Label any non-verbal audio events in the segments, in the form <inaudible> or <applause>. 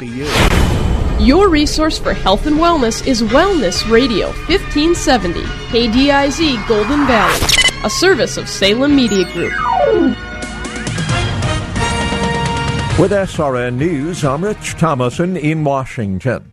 Your resource for health and wellness is Wellness Radio 1570, KDIZ Golden Valley, a service of Salem Media Group. With SRN News, I'm Rich Thomason in Washington.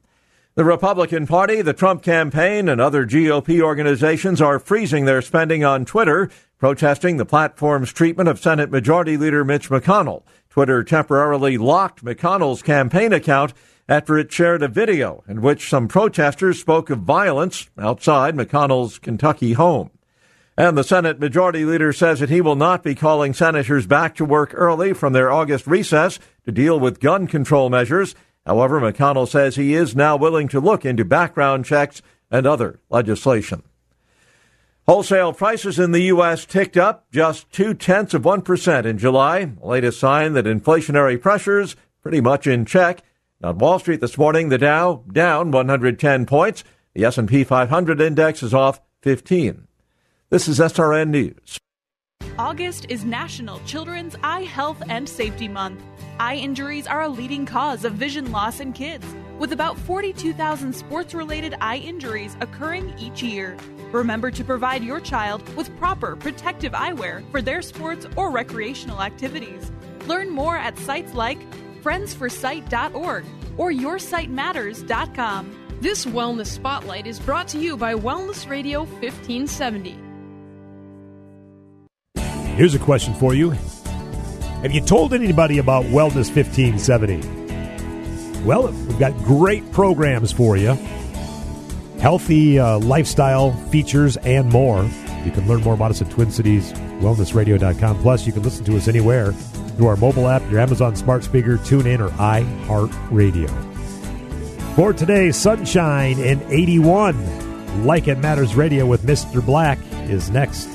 The Republican Party, the Trump campaign, and other GOP organizations are freezing their spending on Twitter, protesting the platform's treatment of Senate Majority Leader Mitch McConnell. Twitter temporarily locked McConnell's campaign account after it shared a video in which some protesters spoke of violence outside McConnell's Kentucky home. And the Senate Majority Leader says that he will not be calling senators back to work early from their August recess to deal with gun control measures. However, McConnell says he is now willing to look into background checks and other legislation. Wholesale prices in the U.S. ticked up just two tenths of 1% in July, latest sign that inflationary pressures pretty much in check. On Wall Street this morning, the Dow down 110 points. The S&P 500 index is off 15. This is SRN News. August is National Children's Eye Health and Safety Month. Eye injuries are a leading cause of vision loss in kids, with about 42,000 sports related eye injuries occurring each year. Remember to provide your child with proper protective eyewear for their sports or recreational activities. Learn more at sites like friendsforsight.org or yoursightmatters.com. This Wellness Spotlight is brought to you by Wellness Radio 1570. Here's a question for you Have you told anybody about Wellness 1570? Well, we've got great programs for you healthy uh, lifestyle features and more. You can learn more about us at Twin Cities WellnessRadio.com. Plus, you can listen to us anywhere through our mobile app, your Amazon smart speaker, TuneIn, or iHeartRadio. For today, sunshine and 81. Like It Matters Radio with Mr. Black is next.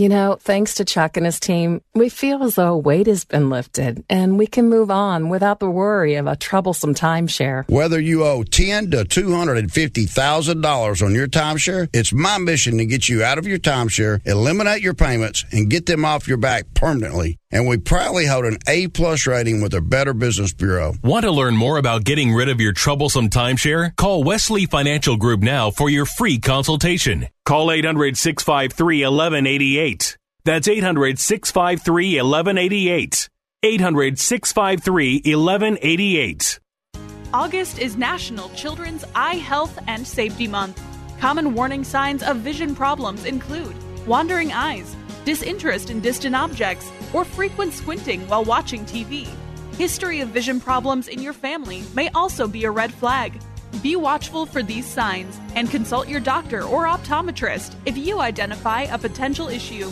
You know, thanks to Chuck and his team, we feel as though weight has been lifted and we can move on without the worry of a troublesome timeshare. Whether you owe ten to two hundred and fifty thousand dollars on your timeshare, it's my mission to get you out of your timeshare, eliminate your payments, and get them off your back permanently. And we proudly hold an A plus rating with the Better Business Bureau. Want to learn more about getting rid of your troublesome timeshare? Call Wesley Financial Group now for your free consultation. Call 800 653 1188. That's 800 653 1188. 800 653 1188. August is National Children's Eye Health and Safety Month. Common warning signs of vision problems include wandering eyes, disinterest in distant objects, or frequent squinting while watching TV. History of vision problems in your family may also be a red flag. Be watchful for these signs and consult your doctor or optometrist if you identify a potential issue.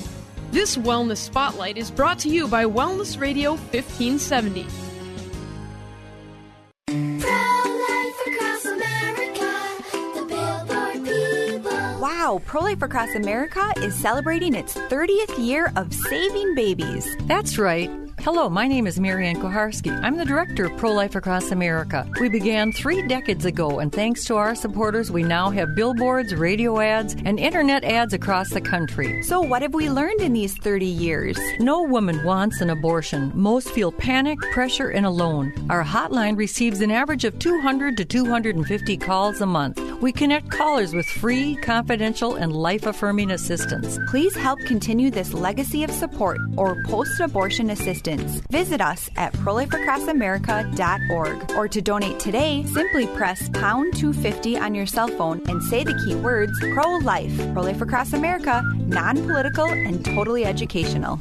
This Wellness Spotlight is brought to you by Wellness Radio 1570. Wow, Pro Life Across America is celebrating its 30th year of saving babies. That's right. Hello, my name is Marianne Kuharski. I'm the director of Pro Life Across America. We began three decades ago, and thanks to our supporters, we now have billboards, radio ads, and internet ads across the country. So, what have we learned in these 30 years? No woman wants an abortion. Most feel panic, pressure, and alone. Our hotline receives an average of 200 to 250 calls a month. We connect callers with free, confidential, and life affirming assistance. Please help continue this legacy of support or post abortion assistance. Visit us at prolifeacrossamerica.org or to donate today, simply press pound 250 on your cell phone and say the key words pro life. Pro Life Across America, non political and totally educational.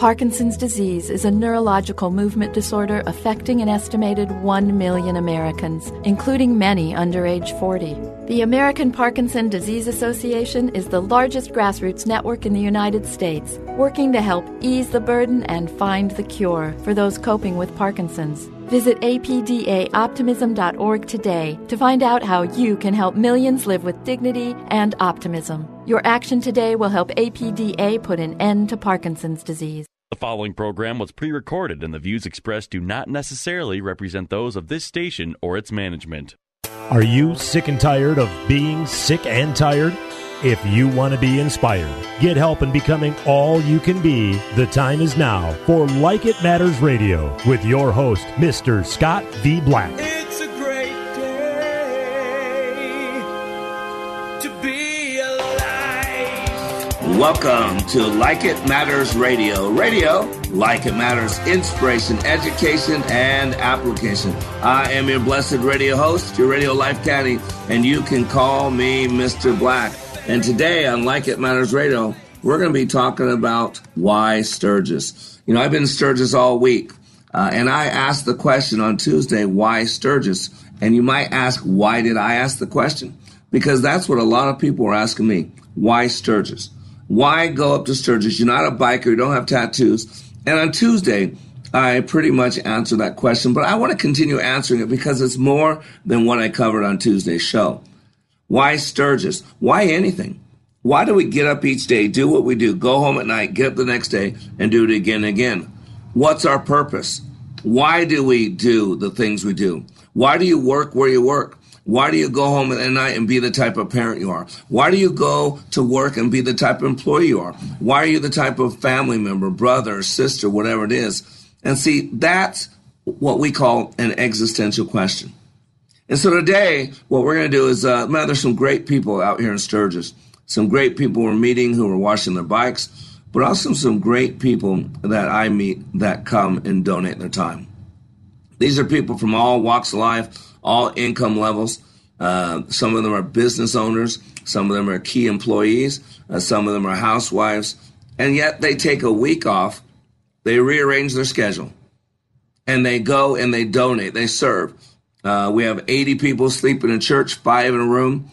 Parkinson's disease is a neurological movement disorder affecting an estimated 1 million Americans, including many under age 40. The American Parkinson Disease Association is the largest grassroots network in the United States, working to help ease the burden and find the cure for those coping with Parkinson's. Visit apdaoptimism.org today to find out how you can help millions live with dignity and optimism. Your action today will help APDA put an end to Parkinson's disease. The following program was pre recorded, and the views expressed do not necessarily represent those of this station or its management. Are you sick and tired of being sick and tired? If you want to be inspired, get help in becoming all you can be, the time is now for Like It Matters Radio with your host, Mr. Scott V. Black. Welcome to Like It Matters Radio. Radio, like it matters, inspiration, education, and application. I am your blessed radio host, your radio life caddy, and you can call me Mr. Black. And today on Like It Matters Radio, we're going to be talking about why Sturgis. You know, I've been Sturgis all week, uh, and I asked the question on Tuesday, why Sturgis? And you might ask, why did I ask the question? Because that's what a lot of people are asking me. Why Sturgis? Why go up to Sturgis? You're not a biker, you don't have tattoos. And on Tuesday, I pretty much answered that question, but I want to continue answering it because it's more than what I covered on Tuesday's show. Why Sturgis? Why anything? Why do we get up each day, do what we do, go home at night, get up the next day, and do it again and again? What's our purpose? Why do we do the things we do? Why do you work where you work? Why do you go home at night and be the type of parent you are? Why do you go to work and be the type of employee you are? Why are you the type of family member, brother, sister, whatever it is? And see, that's what we call an existential question. And so today, what we're going to do is, uh, man, there's some great people out here in Sturgis. Some great people we're meeting who are washing their bikes, but also some great people that I meet that come and donate their time. These are people from all walks of life, all income levels. Uh, some of them are business owners. Some of them are key employees. Uh, some of them are housewives. And yet they take a week off. They rearrange their schedule and they go and they donate. They serve. Uh, we have 80 people sleeping in church, five in a room,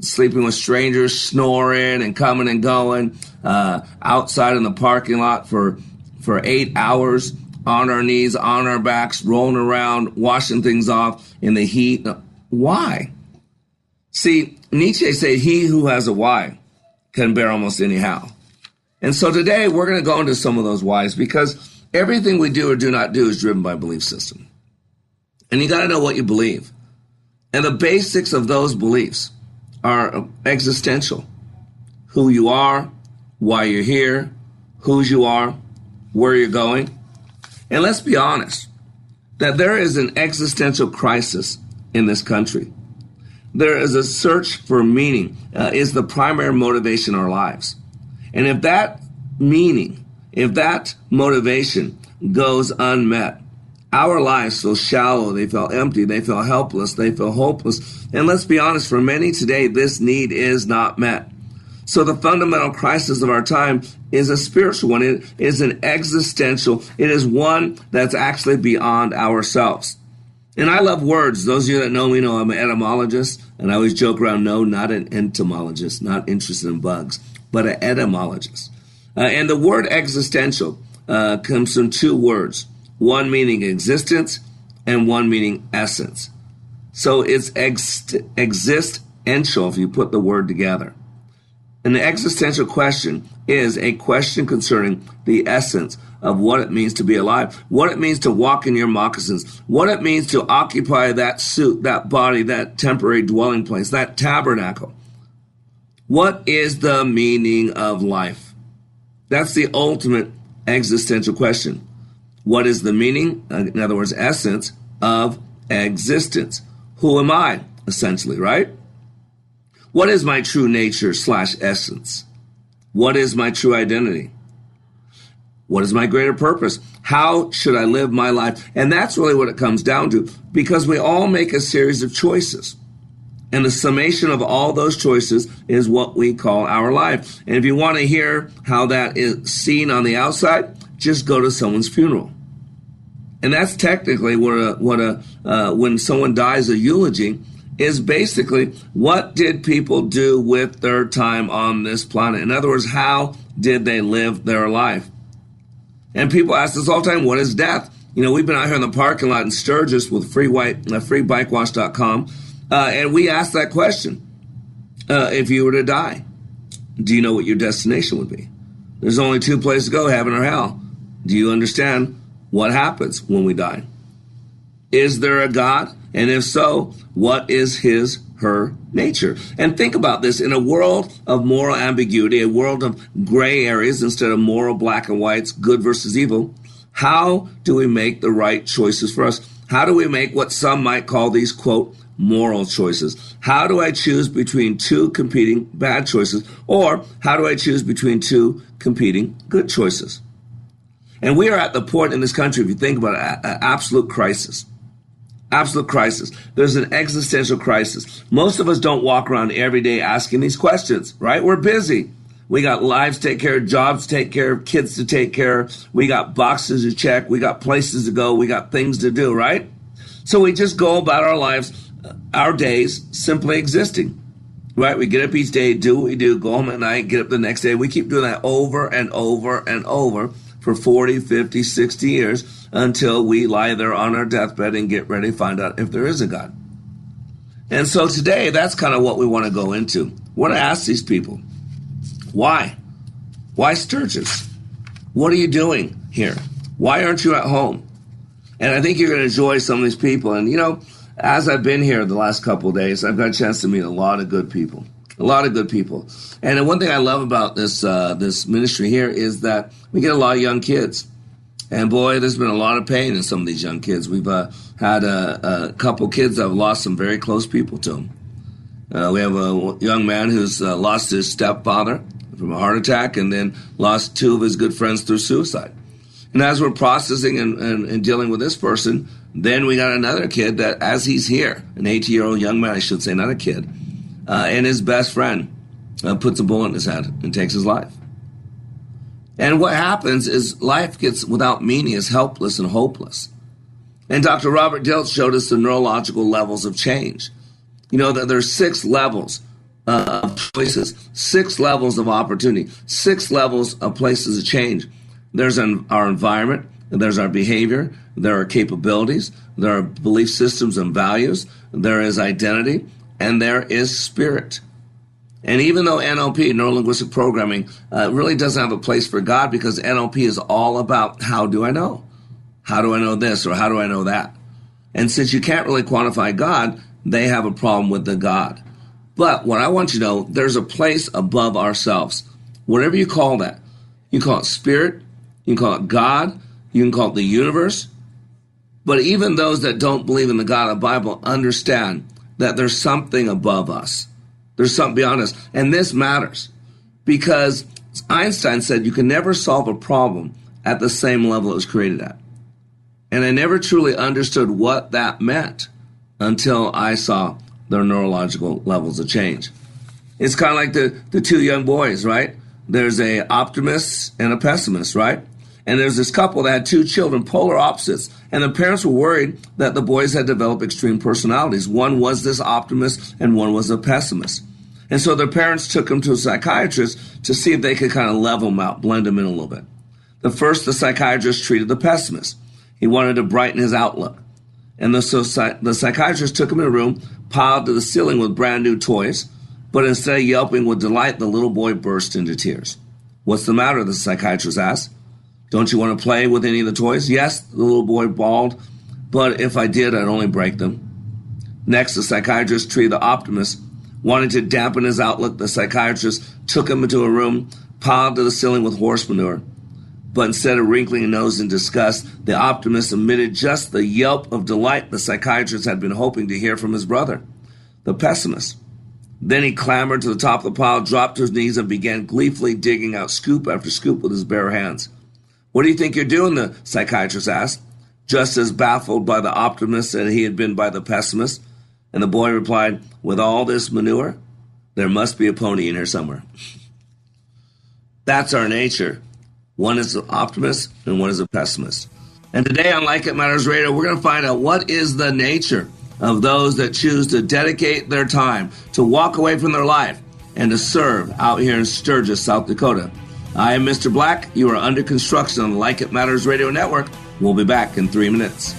sleeping with strangers, snoring and coming and going, uh, outside in the parking lot for, for eight hours, on our knees, on our backs, rolling around, washing things off in the heat. Why? See, Nietzsche said, he who has a why can bear almost any how. And so today we're going to go into some of those whys because everything we do or do not do is driven by belief system. And you got to know what you believe. And the basics of those beliefs are um, existential who you are, why you're here, whose you are, where you're going. And let's be honest that there is an existential crisis in this country. There is a search for meaning, uh, is the primary motivation in our lives. And if that meaning, if that motivation goes unmet, our lives feel shallow, they feel empty, they feel helpless, they feel hopeless. And let's be honest, for many today, this need is not met. So the fundamental crisis of our time is a spiritual one. It is an existential. It is one that's actually beyond ourselves. And I love words. Those of you that know me know I'm an etymologist, and I always joke around, no, not an entomologist, not interested in bugs, but an etymologist. Uh, and the word existential uh, comes from two words one meaning existence and one meaning essence. So it's ex- existential if you put the word together. An existential question is a question concerning the essence of what it means to be alive, what it means to walk in your moccasins, what it means to occupy that suit, that body, that temporary dwelling place, that tabernacle. What is the meaning of life? That's the ultimate existential question. What is the meaning, in other words, essence of existence? Who am I, essentially, right? What is my true nature slash essence? What is my true identity? What is my greater purpose? How should I live my life? And that's really what it comes down to because we all make a series of choices. And the summation of all those choices is what we call our life. And if you want to hear how that is seen on the outside, just go to someone's funeral. And that's technically what a, what a, uh, when someone dies, a eulogy is basically what did people do with their time on this planet? In other words, how did they live their life? And people ask us all the time, what is death? You know, we've been out here in the parking lot in Sturgis with free white, uh, freebikewash.com uh, and we asked that question uh, if you were to die, do you know what your destination would be? There's only two places to go heaven or hell. Do you understand what happens when we die? Is there a God? And if so, what is his, her nature? And think about this in a world of moral ambiguity, a world of gray areas instead of moral black and whites, good versus evil. How do we make the right choices for us? How do we make what some might call these, quote, moral choices. How do I choose between two competing bad choices? Or how do I choose between two competing good choices? And we are at the point in this country, if you think about it, an absolute crisis. Absolute crisis. There's an existential crisis. Most of us don't walk around every day asking these questions, right? We're busy. We got lives to take care of, jobs to take care of, kids to take care of. We got boxes to check. We got places to go. We got things to do, right? So we just go about our lives uh, our days simply existing. Right? We get up each day, do what we do, go home at night, get up the next day. We keep doing that over and over and over for 40, 50, 60 years until we lie there on our deathbed and get ready to find out if there is a God. And so today, that's kind of what we want to go into. We want to ask these people, why? Why Sturgis? What are you doing here? Why aren't you at home? And I think you're going to enjoy some of these people. And, you know, as I've been here the last couple days, I've got a chance to meet a lot of good people. A lot of good people. And one thing I love about this uh, this ministry here is that we get a lot of young kids. And boy, there's been a lot of pain in some of these young kids. We've uh, had a, a, couple kids that have lost some very close people to them. Uh, we have a young man who's uh, lost his stepfather from a heart attack and then lost two of his good friends through suicide. And as we're processing and, and, and dealing with this person, then we got another kid that, as he's here, an 18 year old young man, I should say, not a kid, uh, and his best friend uh, puts a bullet in his head and takes his life. And what happens is life gets without meaning, is helpless and hopeless. And Dr. Robert Dilts showed us the neurological levels of change. You know that there's six levels uh, of choices, six levels of opportunity, six levels of places of change. There's an, our environment, there's our behavior, there are capabilities, there are belief systems and values, there is identity, and there is spirit. And even though NLP, neuro linguistic programming, uh, really doesn't have a place for God because NLP is all about how do I know? How do I know this or how do I know that? And since you can't really quantify God, they have a problem with the God. But what I want you to know, there's a place above ourselves. Whatever you call that, you call it spirit, you can call it God, you can call it the universe. But even those that don't believe in the God of the Bible understand that there's something above us. There's something beyond us. And this matters because Einstein said you can never solve a problem at the same level it was created at. And I never truly understood what that meant until I saw their neurological levels of change. It's kind of like the, the two young boys, right? There's a optimist and a pessimist, right? And there's this couple that had two children, polar opposites. And the parents were worried that the boys had developed extreme personalities. One was this optimist and one was a pessimist. And so their parents took them to a psychiatrist to see if they could kind of level them out, blend them in a little bit. The first, the psychiatrist treated the pessimist. He wanted to brighten his outlook. And the, so, the psychiatrist took him in a room, piled to the ceiling with brand new toys. But instead of yelping with delight, the little boy burst into tears. What's the matter? The psychiatrist asked. Don't you want to play with any of the toys? Yes, the little boy bawled, but if I did, I'd only break them. Next, the psychiatrist treated the optimist. Wanting to dampen his outlook, the psychiatrist took him into a room piled to the ceiling with horse manure. But instead of wrinkling his nose in disgust, the optimist emitted just the yelp of delight the psychiatrist had been hoping to hear from his brother, the pessimist. Then he clambered to the top of the pile, dropped to his knees, and began gleefully digging out scoop after scoop with his bare hands. What do you think you're doing? the psychiatrist asked, just as baffled by the optimist as he had been by the pessimist. And the boy replied, With all this manure, there must be a pony in here somewhere. That's our nature. One is an optimist and one is a pessimist. And today on Like It Matters Radio, we're going to find out what is the nature of those that choose to dedicate their time to walk away from their life and to serve out here in Sturgis, South Dakota. I am Mr. Black. You are under construction on the Like It Matters Radio Network. We'll be back in three minutes.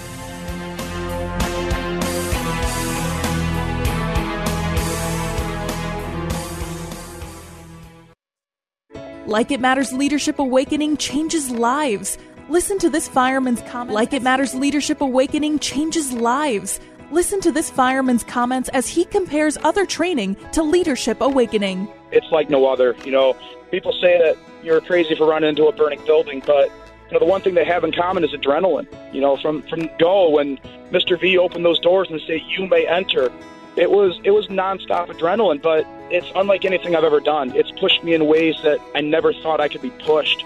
Like It Matters Leadership Awakening changes lives. Listen to this fireman's comment. Like It Matters Leadership Awakening changes lives. Listen to this fireman's comments as he compares other training to Leadership Awakening. It's like no other. You know, people say that you're crazy for running into a burning building, but you know the one thing they have in common is adrenaline. You know, from from go when Mr. V opened those doors and said, you may enter, it was it was nonstop adrenaline, but it's unlike anything I've ever done. It's pushed me in ways that I never thought I could be pushed.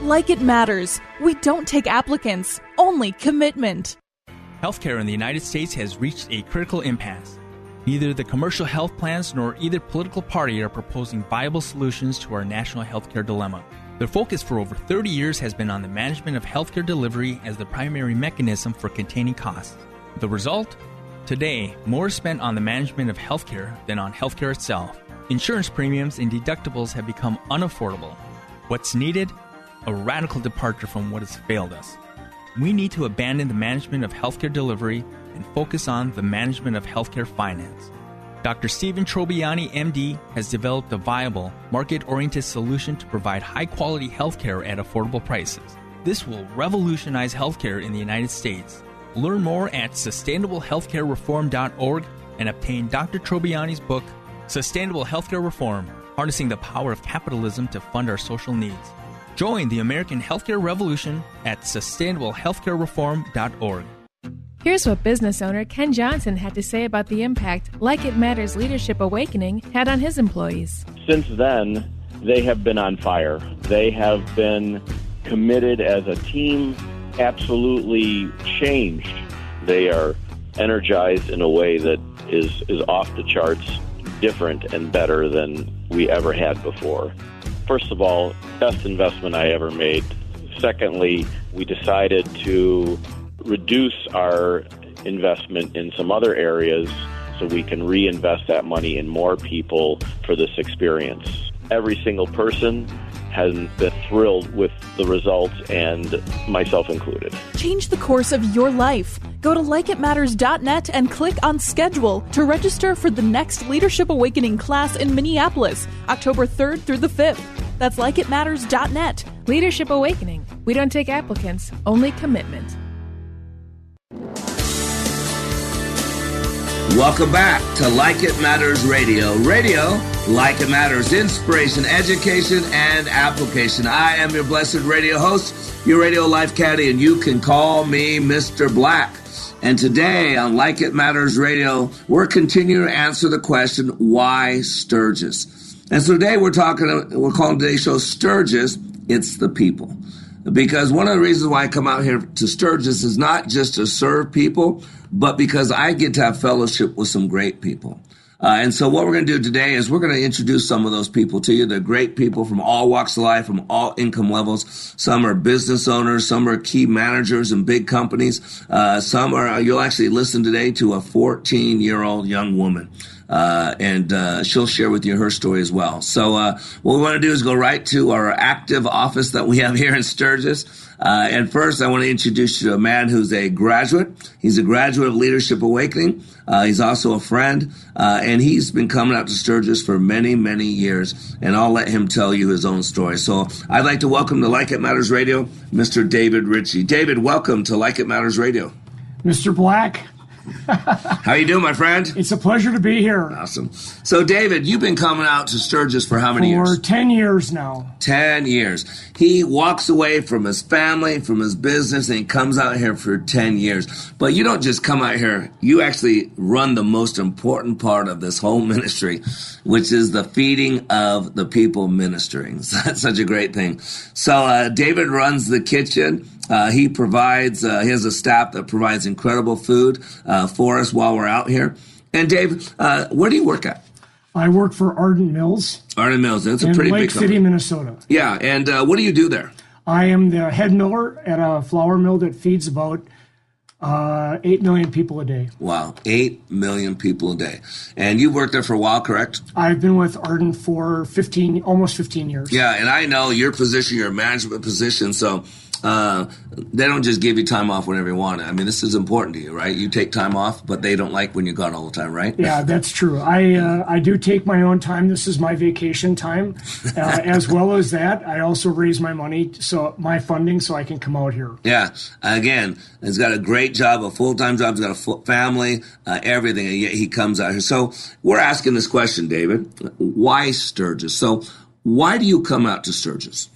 Like it matters. We don't take applicants, only commitment. Healthcare in the United States has reached a critical impasse. Neither the commercial health plans nor either political party are proposing viable solutions to our national healthcare dilemma. Their focus for over 30 years has been on the management of healthcare delivery as the primary mechanism for containing costs. The result? Today, more is spent on the management of healthcare than on healthcare itself. Insurance premiums and deductibles have become unaffordable. What's needed? A radical departure from what has failed us. We need to abandon the management of healthcare delivery and focus on the management of healthcare finance. Dr. Stephen Trobiani, MD, has developed a viable, market oriented solution to provide high quality healthcare at affordable prices. This will revolutionize healthcare in the United States Learn more at sustainablehealthcarereform.org and obtain Dr. Trobiani's book, Sustainable Healthcare Reform Harnessing the Power of Capitalism to Fund Our Social Needs. Join the American healthcare revolution at sustainablehealthcarereform.org. Here's what business owner Ken Johnson had to say about the impact Like It Matters Leadership Awakening had on his employees. Since then, they have been on fire. They have been committed as a team absolutely changed. They are energized in a way that is, is off the charts, different and better than we ever had before. First of all, best investment I ever made. Secondly, we decided to reduce our investment in some other areas so we can reinvest that money in more people for this experience. Every single person has been thrilled with the results, and myself included. Change the course of your life. Go to likeitmatters.net and click on schedule to register for the next Leadership Awakening class in Minneapolis, October 3rd through the 5th. That's likeitmatters.net. Leadership Awakening. We don't take applicants, only commitment. Welcome back to Like It Matters Radio. Radio, like it matters, inspiration, education, and application. I am your blessed radio host, your radio life caddy, and you can call me Mr. Black. And today on Like It Matters Radio, we're continuing to answer the question, why Sturgis? And so today we're talking, we're calling today's show Sturgis, it's the people. Because one of the reasons why I come out here to Sturgis is not just to serve people, but because I get to have fellowship with some great people. Uh, and so what we're going to do today is we're going to introduce some of those people to you. They're great people from all walks of life, from all income levels. Some are business owners. Some are key managers in big companies. Uh, some are, you'll actually listen today to a 14 year old young woman. Uh, and uh, she'll share with you her story as well. So uh, what we want to do is go right to our active office that we have here in Sturgis. Uh, and first, I want to introduce you to a man who's a graduate. He's a graduate of Leadership Awakening. Uh, he's also a friend, uh, and he's been coming out to Sturgis for many, many years. And I'll let him tell you his own story. So I'd like to welcome to Like It Matters Radio, Mr. David Ritchie. David, welcome to Like It Matters Radio. Mr. Black. <laughs> How you doing, my friend? It's a pleasure to be here. Awesome. So, David, you've been coming out to Sturgis for how many For years? 10 years now. 10 years. He walks away from his family, from his business, and he comes out here for 10 years. But you don't just come out here, you actually run the most important part of this whole <laughs> ministry, which is the feeding of the people ministering. <laughs> That's such a great thing. So, uh, David runs the kitchen. Uh, he provides, uh, he has a staff that provides incredible food uh, for us while we're out here. And Dave, uh, where do you work at? I work for Ardent Mills Ardent Mills. That's a pretty Lake big City, company. Minnesota. Yeah, and uh, what do you do there? I am the head miller at a flour mill that feeds about uh, 8 million people a day. Wow, eight million people a day, and you've worked there for a while, correct? I've been with Ardent for 15, almost 15 years. Yeah, and I know your position, your management position, so uh, they don't just give you time off whenever you want it. I mean, this is important to you, right? You take time off, but they don't like when you're gone all the time, right? Yeah, <laughs> that's true. I uh, I do take my own time. This is my vacation time. Uh, as well as that, I also raise my money, so my funding, so I can come out here. Yeah. Again, he's got a great job, a full time job. He's got a full family, uh, everything. And yet he comes out here. So we're asking this question, David. Why Sturgis? So why do you come out to Sturgis?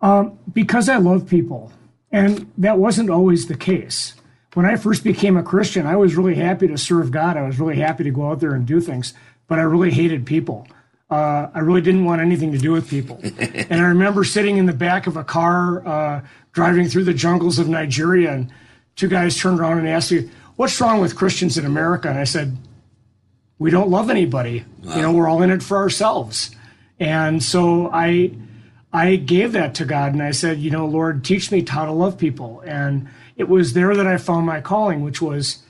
Um, because I love people. And that wasn't always the case. When I first became a Christian, I was really happy to serve God. I was really happy to go out there and do things, but I really hated people. Uh, I really didn't want anything to do with people. <laughs> and I remember sitting in the back of a car uh, driving through the jungles of Nigeria, and two guys turned around and asked me, What's wrong with Christians in America? And I said, We don't love anybody. You know, we're all in it for ourselves. And so I I gave that to God and I said, you know, Lord, teach me how to love people. And it was there that I found my calling, which was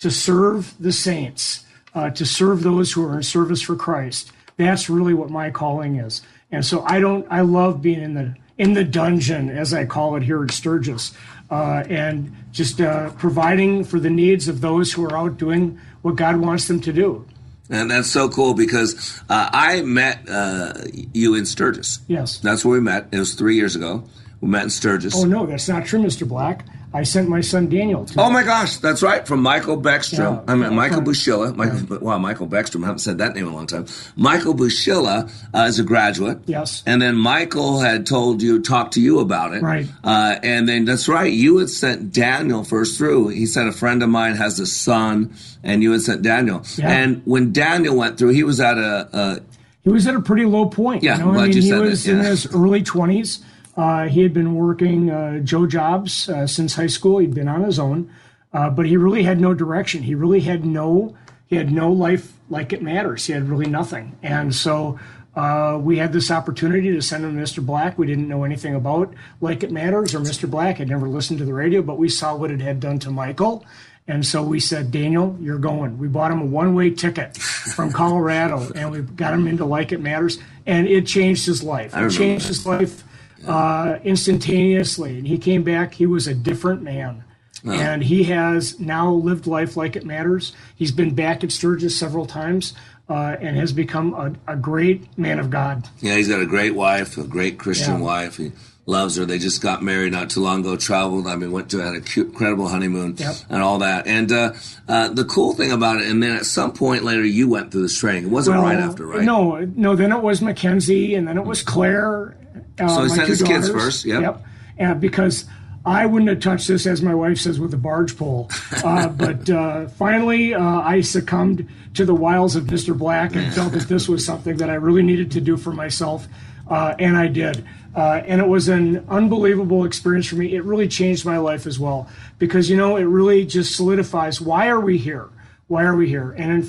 to serve the saints, uh, to serve those who are in service for Christ. That's really what my calling is. And so I don't, I love being in the in the dungeon, as I call it here at Sturgis, uh, and just uh, providing for the needs of those who are out doing what God wants them to do. And that's so cool because uh, I met uh, you in Sturgis. Yes. That's where we met. It was three years ago. We met in Sturgis. Oh no, that's not true, Mr. Black. I sent my son Daniel to. Oh my gosh, that's right. From Michael Beckstrom. Yeah. I mean, Michael Right. Bushilla. Michael, Wow, Michael Beckstrom. I haven't said that name in a long time. Michael Bushilla uh, is a graduate. Yes. And then Michael had told you, talked to you about it. Right. Uh, and then that's right. You had sent Daniel first through. He said a friend of mine has a son, and you had sent Daniel. Yeah. And when Daniel went through, he was at a, a He was at a pretty low point. Yeah, you know? I'm glad I mean, you he that, was in yeah. his early twenties. Uh, he had been working uh, Joe jobs uh, since high school. He'd been on his own, uh, but he really had no direction. He really had no. He had no life like it matters. He had really nothing, and so. Uh, we had this opportunity to send him Mr. Black. We didn't know anything about Like It Matters or Mr. Black. Had never listened to the radio, but we saw what it had done to Michael. And so we said, Daniel, you're going. We bought him a one way ticket from Colorado and we got him into Like It Matters. And it changed his life. It changed that. his life uh, instantaneously. And he came back, he was a different man. And he has now lived life like it matters. He's been back at Sturgis several times uh, and has become a, a great man of God. Yeah, he's got a great wife, a great Christian Yeah. wife. He loves her. They just got married not too long ago. Traveled. I mean, went to had a cute, incredible honeymoon Yep. and all that. And uh, uh, the cool thing about it, and then at some point later, you went through this training. It wasn't right after, right? No, no. Then it was Mackenzie, and then it was Claire. Uh, So he sent his kids first, yep. Yep. And because I wouldn't have touched this, as my wife says, with a barge pole. <laughs> Uh, but uh, finally, uh, I succumbed to the wiles of Mr. Black and felt that this was something that I really needed to do for myself, uh, and I did. Uh, and it was an unbelievable experience for me. It really changed my life as well because you know it really just solidifies why are we here? Why are we here? And in,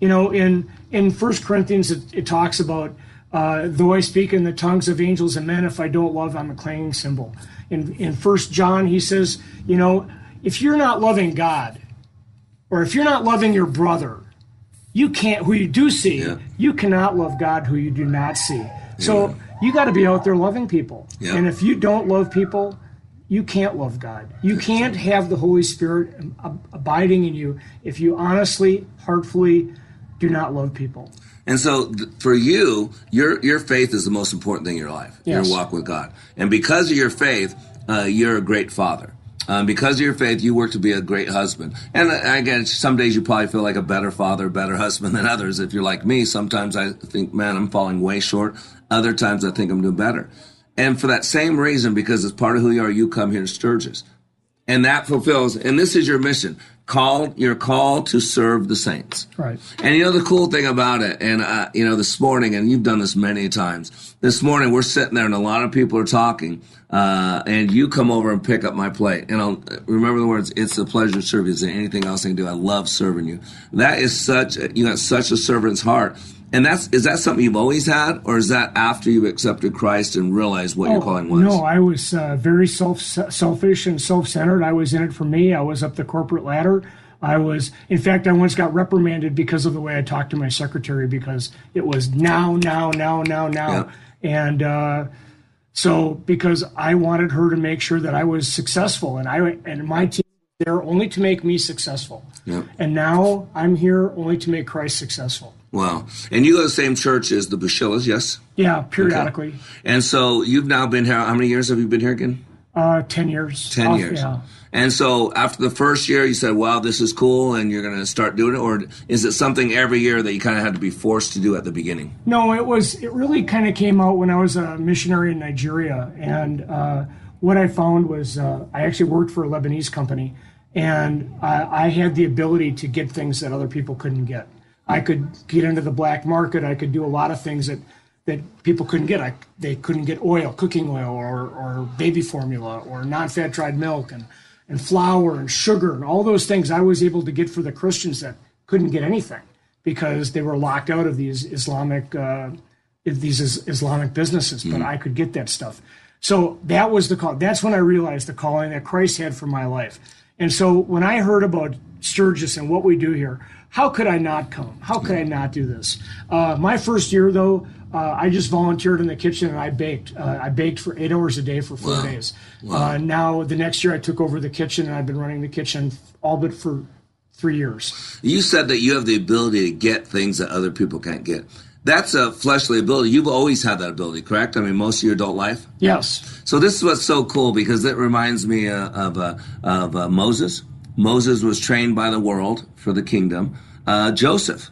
you know, in in First Corinthians, it, it talks about uh, though I speak in the tongues of angels and men, if I don't love, I'm a clanging cymbal. In in First John, he says, you know, if you're not loving God, or if you're not loving your brother, you can't. Who you do see, you cannot love God who you do not see. So you got to be out there loving people. Yeah. And if you don't love people, you can't love God. You can't have the Holy Spirit ab- abiding in you if you honestly, heartfully do not love people. And so, th- for you, your your faith is the most important thing in your life. Yes. Your walk with God, and because of your faith, uh, you're a great father. Um, because of your faith, you work to be a great husband. And uh, again, some days you probably feel like a better father, better husband than others. If you're like me, sometimes I think, man, I'm falling way short. Other times I think I'm doing better. And for that same reason, because it's part of who you are, you come here to Sturgis. And that fulfills, and this is your mission. Called, you're called to serve the saints. Right. And you know the cool thing about it, and uh, you know this morning, and you've done this many times. This morning we're sitting there, and a lot of people are talking, uh, and you come over and pick up my plate. And I'll remember the words: "It's a pleasure to serve you." Is there anything else I can do? I love serving you. That is such you got such a servant's heart. And that's is that something you've always had, or is that after you accepted Christ and realized what your calling was? Oh, No, I was uh, very self selfish and self centered. I was in it for me. I was up the corporate ladder. I was, in fact, I once got reprimanded because of the way I talked to my secretary because it was now, now, now, now, now, and uh, so because I wanted her to make sure that I was successful, and I and my team was there only to make me successful, and now I'm here only to make Christ successful. Wow. And you go to the same church as the Bashillas, yes? Yeah, periodically, And so you've now been here. How many years have you been here again? uh, ten years, 10 Off- years. Yeah. And so after the first year, you said, wow, this is cool, and you're going to start doing it? Or is it something every year that you kind of had to be forced to do at the beginning? No, it was. It really kind of came out when I was a missionary in Nigeria, and uh, what I found was uh, I actually worked for a Lebanese company, and I, I had the ability to get things that other people couldn't get. I could get into the black market. I could do a lot of things that that people couldn't get. I, they couldn't get oil, cooking oil, or, or baby formula, or non-fat dried milk, and and flour and sugar and all those things. I was able to get for the Christians that couldn't get anything because they were locked out of these Islamic uh, these is- Islamic businesses. But I could get that stuff. So that was the call. That's when I realized the calling that Christ had for my life. And so when I heard about Sturgis and what we do here, how could I not come? How could I not do this? Uh, my first year, though, uh, I just volunteered in the kitchen and I baked. Uh, I baked for eight hours a day for four Wow. days. Wow. Uh, now, the next year, I took over the kitchen and I've been running the kitchen all but for three years. You said that you have the ability to get things that other people can't get. That's a fleshly ability. You've always had that ability, correct? I mean, most of your adult life? Yes. So this is what's so cool because it reminds me uh, of uh, of uh, Moses. Moses was trained by the world for the kingdom. Uh, Joseph,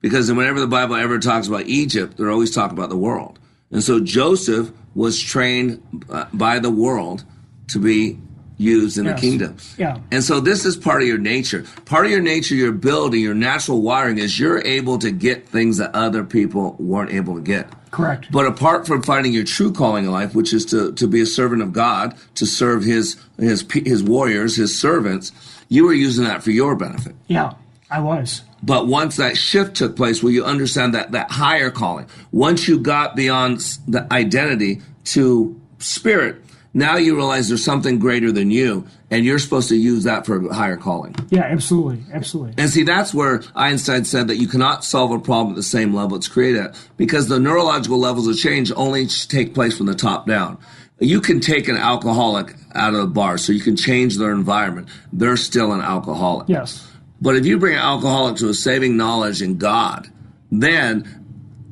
because whenever the Bible ever talks about Egypt, they're always talking about the world. And so Joseph was trained uh, by the world to be used in Yes. the kingdoms. Yeah. And so this is part of your nature. Part of your nature, your ability, your natural wiring is you're able to get things that other people weren't able to get. Correct. But apart from finding your true calling in life, which is to, to be a servant of God, to serve his, his, his warriors, his servants, you were using that for your benefit. Yeah, I was. But once that shift took place, where you understand that, that higher calling, once you got beyond the identity to spirit, now you realize there's something greater than you, and you're supposed to use that for a higher calling. Yeah, absolutely. Absolutely. And see, that's where Einstein said that you cannot solve a problem at the same level it's created at, because the neurological levels of change only take place from the top down. You can take an alcoholic out of a bar, so you can change their environment. They're still an alcoholic. Yes. But if you bring an alcoholic to a saving knowledge in God, then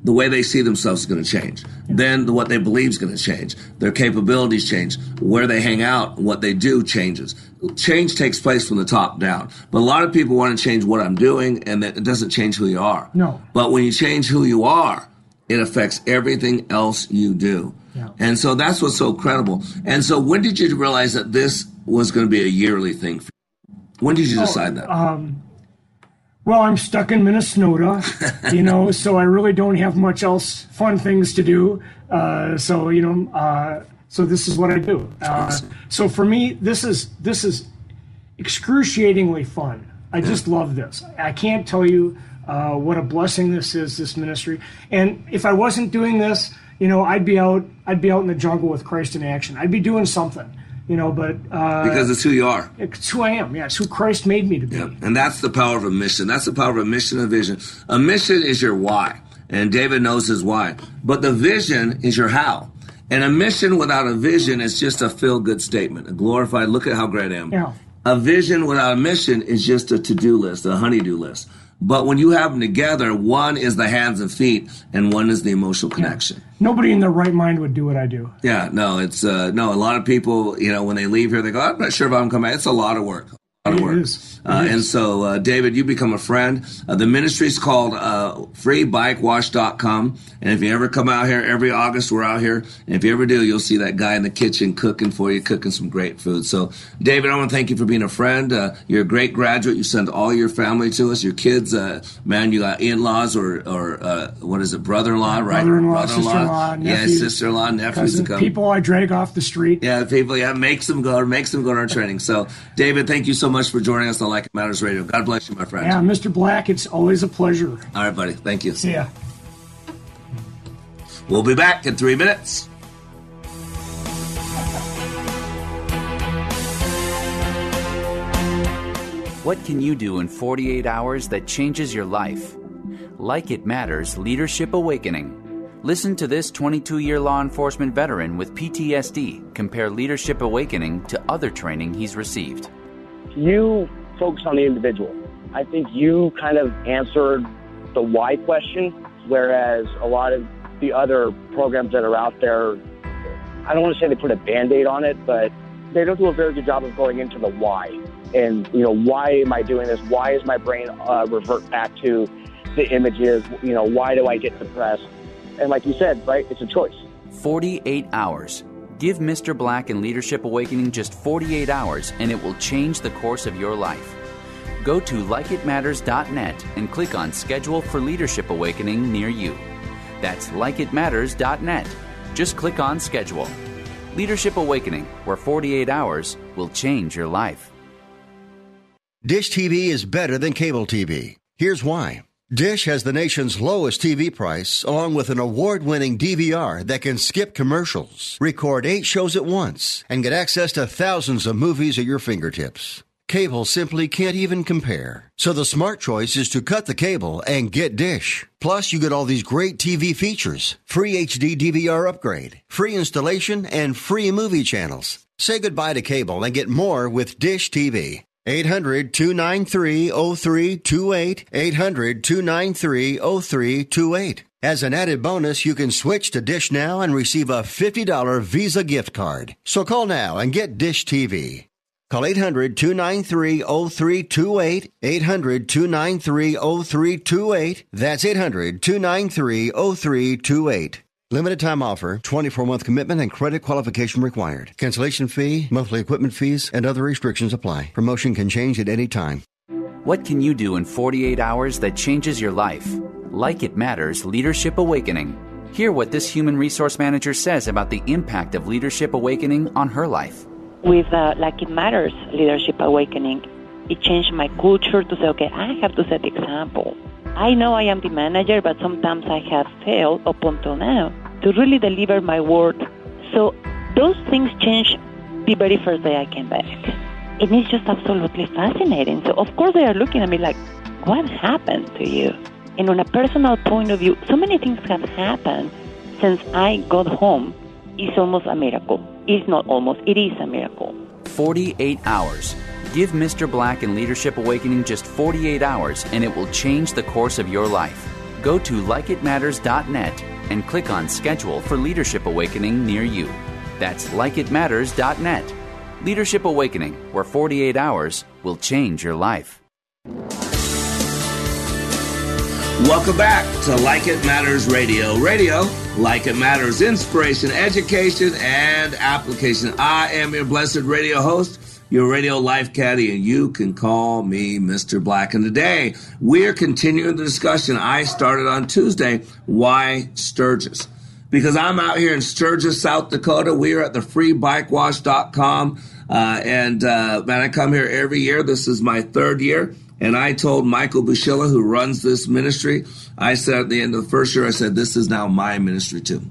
the way they see themselves is going to change. Then what they believe is going to change. Their capabilities change. Where they hang out, what they do changes. Change takes place from the top down. But a lot of people want to change what I'm doing, and that it doesn't change who you are. No. But when you change who you are, it affects everything else you do. Yeah. And so that's what's so credible. And so when did you realize that this was going to be a yearly thing? For you? When did you decide that? Um, well, I'm stuck in Minnesota, you know, <laughs> so I really don't have much else fun things to do. Uh, so you know, uh, so this is what I do. Uh, so for me, this is this is excruciatingly fun. I just love this. I can't tell you uh, what a blessing this is, this ministry. And if I wasn't doing this, you know, I'd be out. I'd be out in the jungle with Christ in action. I'd be doing something, you know. But uh, because it's who you are. it's who I am. Yeah, it's who Christ made me to be. And that's the power of a mission. That's the power of a mission and vision. A mission is your why. And David knows his why. But the vision is your how. And a mission without a vision is just a feel good statement, a glorified, look at how great I am. Yeah. A vision without a mission is just a to do list, a honeydew list. But when you have them together, one is the hands and feet, and one is the emotional connection. Nobody in their right mind would do what I do. Yeah, no, it's uh, no. A lot of people, you know, when they leave here, they go, "I'm not sure if I'm coming." Back. It's a lot of work. A lot of work. is. Uh, is. and so, uh, David, you become a friend. Uh, the ministry is called uh, freebikewash.com. And if you ever come out here, every August we're out here. And if you ever do, you'll see that guy in the kitchen cooking for you, cooking some great food. So, David, I want to thank you for being a friend. Uh, you're a great graduate. You send all your family to us, your kids. Uh, man, you got in-laws or, or uh, what is it, brother-in-law, right? Brother-in-law, sister-in-law, Yeah, sister-in-law, nephews cousin, to come. people I drag off the street. Yeah, people, yeah, makes them go, makes them go to our training. So, David, thank you so much for joining us Like It Matters Radio. God bless you, my friend. Yeah, Mr. Black, it's always a pleasure. All right, buddy. Thank you. See ya. We'll be back in three minutes. What can you do in 48 hours that changes your life? Like It Matters Leadership Awakening. Listen to this 22 year law enforcement veteran with PTSD compare Leadership Awakening to other training he's received. you focus on the individual. I think you kind of answered the why question, whereas a lot of the other programs that are out there, I don't want to say they put a band aid on it, but they don't do a very good job of going into the why. And, you know, why am I doing this? Why is my brain uh, revert back to the images? You know, why do I get depressed? And like you said, right, it's a choice. 48 hours. Give Mr. Black and Leadership Awakening just 48 hours and it will change the course of your life. Go to likeitmatters.net and click on Schedule for Leadership Awakening near you. That's likeitmatters.net. Just click on Schedule. Leadership Awakening, where 48 hours will change your life. Dish TV is better than cable TV. Here's why. Dish has the nation's lowest TV price, along with an award winning DVR that can skip commercials, record eight shows at once, and get access to thousands of movies at your fingertips. Cable simply can't even compare. So the smart choice is to cut the cable and get Dish. Plus, you get all these great TV features free HD DVR upgrade, free installation, and free movie channels. Say goodbye to cable and get more with Dish TV. 800 293 0328. 800 293 0328. As an added bonus, you can switch to Dish now and receive a $50 Visa gift card. So call now and get Dish TV. Call 800 293 0328. 800 293 0328. That's 800 293 0328. Limited time offer, 24 month commitment and credit qualification required. Cancellation fee, monthly equipment fees, and other restrictions apply. Promotion can change at any time. What can you do in 48 hours that changes your life? Like It Matters Leadership Awakening. Hear what this human resource manager says about the impact of Leadership Awakening on her life. with uh, Like It Matters Leadership Awakening, it changed my culture to say, okay, I have to set the example. I know I am the manager, but sometimes I have failed up until now to really deliver my word. So those things changed the very first day I came back. And it's just absolutely fascinating. So, of course, they are looking at me like, what happened to you? And on a personal point of view, so many things have happened since I got home. It's almost a miracle. It's not almost, it is a miracle. 48 hours. Give Mr. Black and Leadership Awakening just 48 hours and it will change the course of your life. Go to likeitmatters.net and click on Schedule for Leadership Awakening near you. That's likeitmatters.net. Leadership Awakening, where 48 hours will change your life. Welcome back to Like It Matters Radio. Radio, like it matters, inspiration, education, and application. I am your blessed radio host, your radio life caddy, and you can call me Mr. Black. And today, we're continuing the discussion I started on Tuesday why Sturgis? Because I'm out here in Sturgis, South Dakota. We are at the freebikewash.com. Uh, and uh, man, I come here every year. This is my third year. And I told Michael Bushilla, who runs this ministry, I said at the end of the first year, I said, this is now my ministry too.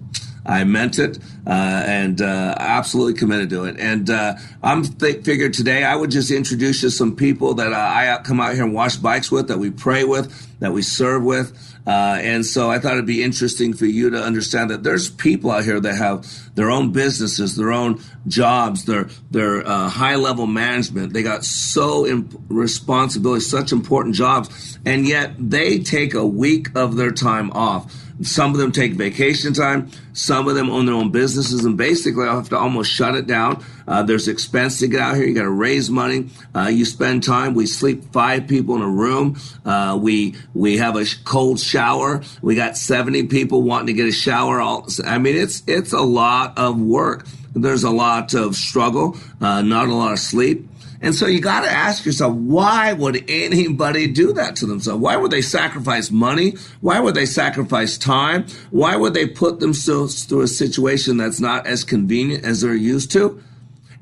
I meant it, uh, and uh, absolutely committed to it. And uh, I'm th- figured today I would just introduce you to some people that uh, I come out here and wash bikes with, that we pray with, that we serve with. Uh, and so I thought it'd be interesting for you to understand that there's people out here that have their own businesses, their own jobs, their their uh, high level management. They got so imp- responsibility, such important jobs, and yet they take a week of their time off some of them take vacation time. Some of them own their own businesses, and basically, have to almost shut it down. Uh, there's expense to get out here. You got to raise money. Uh, you spend time. We sleep five people in a room. Uh, we we have a cold shower. We got 70 people wanting to get a shower. All I mean, it's it's a lot of work. There's a lot of struggle. Uh, not a lot of sleep. And so you got to ask yourself, why would anybody do that to themselves? Why would they sacrifice money? Why would they sacrifice time? Why would they put themselves through a situation that's not as convenient as they're used to?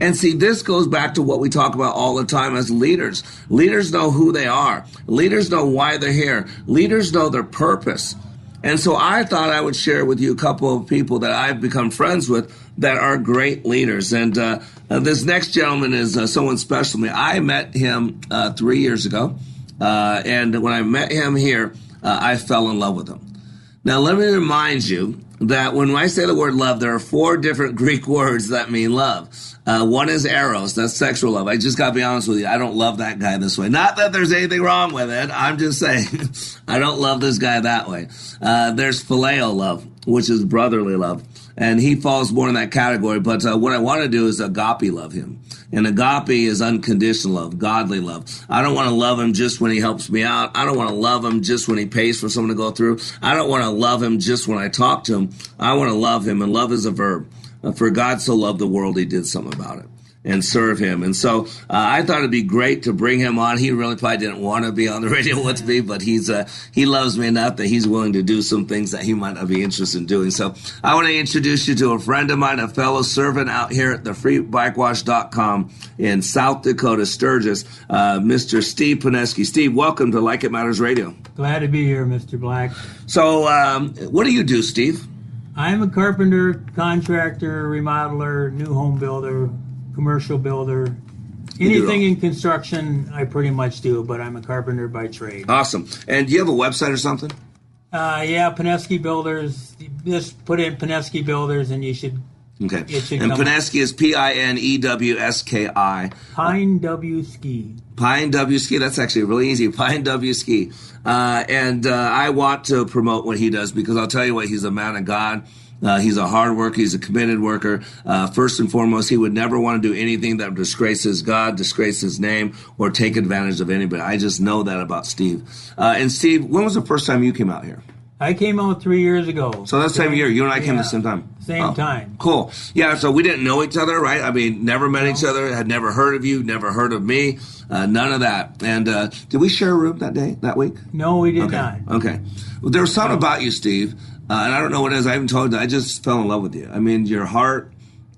And see, this goes back to what we talk about all the time as leaders. Leaders know who they are. Leaders know why they're here. Leaders know their purpose. And so I thought I would share with you a couple of people that I've become friends with that are great leaders. And uh, uh, this next gentleman is uh, someone special to me. I met him uh, three years ago. Uh, and when I met him here, uh, I fell in love with him. Now, let me remind you that when I say the word love, there are four different <laughs> Greek words that mean love. Uh, one is eros, that's sexual love. I just got to be honest with you. I don't love that guy this way. Not that there's anything wrong with it. I'm just saying <laughs> I don't love this guy that way. Uh, there's phileo love, which is brotherly love. And he falls more in that category. But uh, what I want to do is agape love him. And agape is unconditional love, godly love. I don't want to love him just when he helps me out. I don't want to love him just when he pays for someone to go through. I don't want to love him just when I talk to him. I want to love him. And love is a verb. Uh, for God so loved the world, he did something about it and serve him. And so uh, I thought it'd be great to bring him on. He really probably didn't want to be on the <laughs> radio with me, but he's uh, he loves me enough that he's willing to do some things that he might not be interested in doing. So I want to introduce you to a friend of mine, a fellow servant out here at the freebikewash.com in South Dakota, Sturgis, uh, Mr. Steve Pinewski. Steve, welcome to Like It Matters Radio. Glad to be here, Mr. Black. So um, what do you do, Steve? I'm a carpenter, contractor, remodeler, new home builder, commercial builder. Anything in construction, I pretty much do, but I'm a carpenter by trade. Awesome. And do you have a website or something? Uh, yeah, Pinewski Builders. Just put in Pinewski Builders, and you should. Okay. Should And. Pinewski is P I N E W S K I. Pine W Ski. Pine W Ski. That's actually really easy. <laughs> Pine W Ski. Uh, and uh, I want to promote what he does because I'll tell you what, he's a man of God. Uh, he's a hard worker. He's a committed worker. Uh, first and foremost, he would never want to do anything that disgraces God, disgraces his name, or take advantage of anybody. I just know that about Steve. Uh, and Steve, when was the first time you came out here? I came out three years ago. So that's the same year. You and I came Yeah, at the same time. Same Oh, time. Cool. Yeah. So we didn't know each other, right? I mean, never met each other. Had never heard of you. Never heard of me. Uh, none of that. And uh, did we share a room that day, that week? No, we did okay. not. Okay. Well, there was something about you, Steve, uh, and I don't know what it is. I haven't told you. I just fell in love with you. I mean, your heart,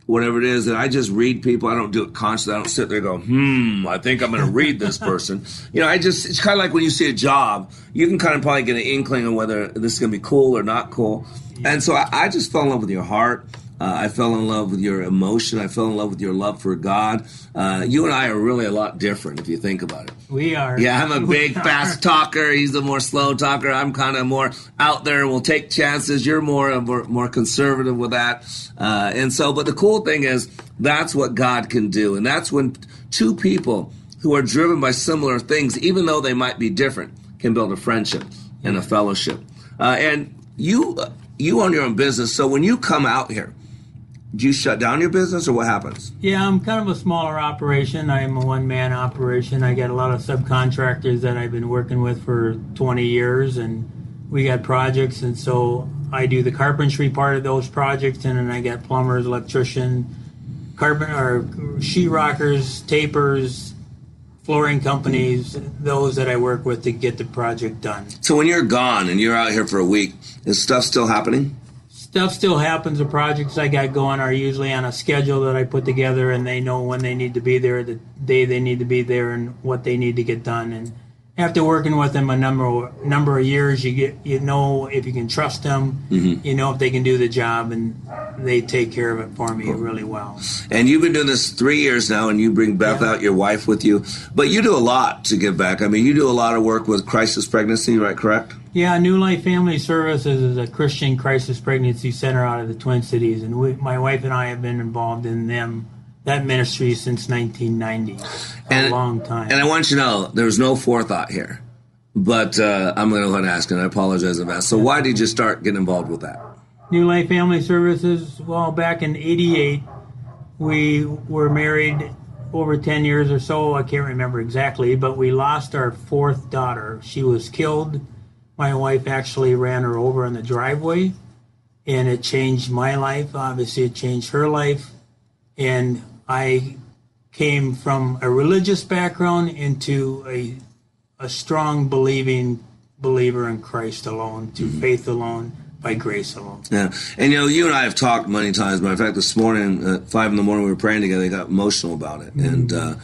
whatever it is, and I just read people. I don't do it consciously. I don't sit there and go, hmm, I think I'm going to read this person. <laughs> you know, I just, it's kind of like when you see a job, you can kind of probably get an inkling of whether this is going to be cool or not cool. And so I, I just fell in love with your heart. Uh, I fell in love with your emotion. I fell in love with your love for God. Uh, you and I are really a lot different if you think about it. We are. Yeah, I'm a <laughs> big, fast talker. He's a more slow talker. I'm kind of more out there. We'll take chances. You're more more, more conservative with that. Uh, and so, but the cool thing is that's what God can do, and that's when two people who are driven by similar things, even though they might be different, can build a friendship and a fellowship. Uh, and you you own your own business, so when you come out here, do you shut down your business or what happens? Yeah, I'm kind of a smaller operation. I'm a one man operation. I got a lot of subcontractors that I've been working with for 20 years, and we got projects, and so I do the carpentry part of those projects, and then I got plumbers, electrician, carpent or sheetrockers, tapers, flooring companies, those that I work with to get the project done. So when you're gone and you're out here for a week, is stuff still happening? Stuff still happens. The projects I got going are usually on a schedule that I put together, and they know when they need to be there, the day they need to be there, and what they need to get done. And after working with them a number number of years, you get you know if you can trust them, Mhm. you know if they can do the job, and they take care of it for me really well. And you've been doing this three years now, and you bring Beth out, your wife, with you. But you do a lot to give back. I mean, you do a lot of work with crisis pregnancy, right? Correct? Yeah, New Life Family Services is a Christian crisis pregnancy center out of the Twin Cities, and we, my wife and I have been involved in them that ministry since 1990, a long time. And I want you to know there was no forethought here. But uh, I'm going to go ahead and ask, and I apologize in advance. So, why did you start getting involved with that? New Life Family Services, well, back in 88, we were married over 10 years or so. I can't remember exactly, but we lost our fourth daughter. She was killed. My wife actually ran her over in the driveway, and it changed my life. Obviously, it changed her life. And I came from a religious background into a, a strong believing believer in Christ alone, to faith alone, by grace alone. Yeah, and you know, you and I have talked many times. Matter of fact, this morning at five in the morning, we were praying together. I got emotional about it, and uh,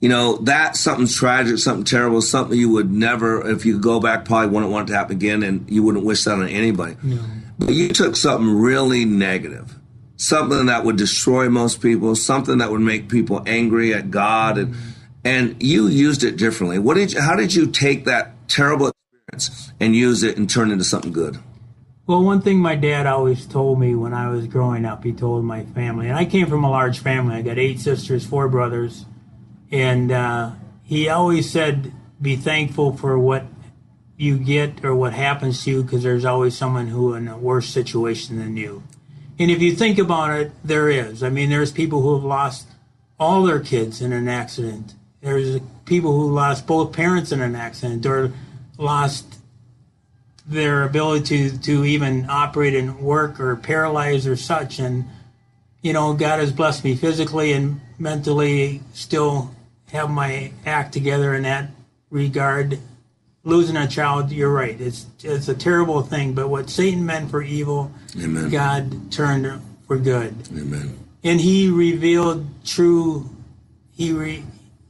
you know, that's something tragic, something terrible, something you would never, if you could go back, probably wouldn't want it to happen again, and you wouldn't wish that on anybody. No. But you took something really negative, something that would destroy most people, something that would make people angry at God, and and you used it differently. What did you, how did you take that terrible experience and use it and turn it into something good? Well, one thing my dad always told me when I was growing up, he told my family, and I came from a large family. I got eight sisters, four brothers, and uh, he always said, "Be thankful for what you get or what happens to you, because there's always someone who in a worse situation than you." And if you think about it, there is. I mean, there's people who have lost all their kids in an accident. There's people who lost both parents in an accident or lost their ability to, to even operate and work or paralyzed or such. And, you know, God has blessed me physically and mentally, still have my act together in that regard. Losing a child, you're right. It's it's a terrible thing, but what Satan meant for evil, Amen. God turned for good. Amen. And he revealed true he re,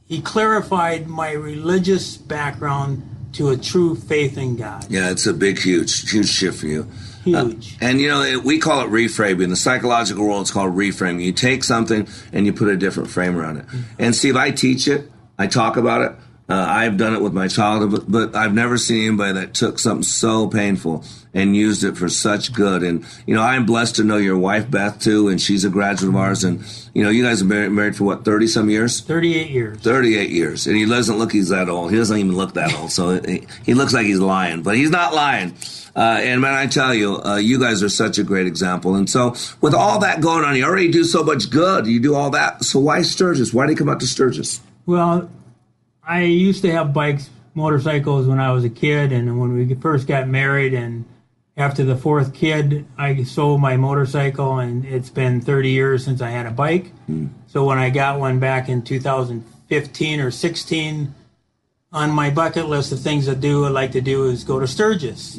he clarified my religious background to a true faith in God. Yeah, it's a big, huge, huge shift for you. Huge. Uh, and you know, we call it reframing. In the psychological world, it's called reframing. You take something and you put a different frame around it. And Steve, I teach it. I talk about it. Uh, I've done it with my child, but, but I've never seen anybody that took something so painful and used it for such good. And you know, I'm blessed to know your wife Beth too, and she's a graduate of ours. And you know, you guys have been married for what, thirty some years? Thirty-eight years. 38 years. And he doesn't look he's that old. He doesn't even look that old. So he, he looks like he's lying, but he's not lying. Uh, and man, I tell you, uh, you guys are such a great example. And so with all that going on, you already do so much good. You do all that. So why Sturgis? Why did you come out to Sturgis? Well, I used to have bikes, motorcycles when I was a kid, and when we first got married, and after the fourth kid, I sold my motorcycle, and it's been 30 years since I had a bike. So when I got one back in 2015 or 16, on my bucket list of things to do, I'd like to do is go to Sturgis.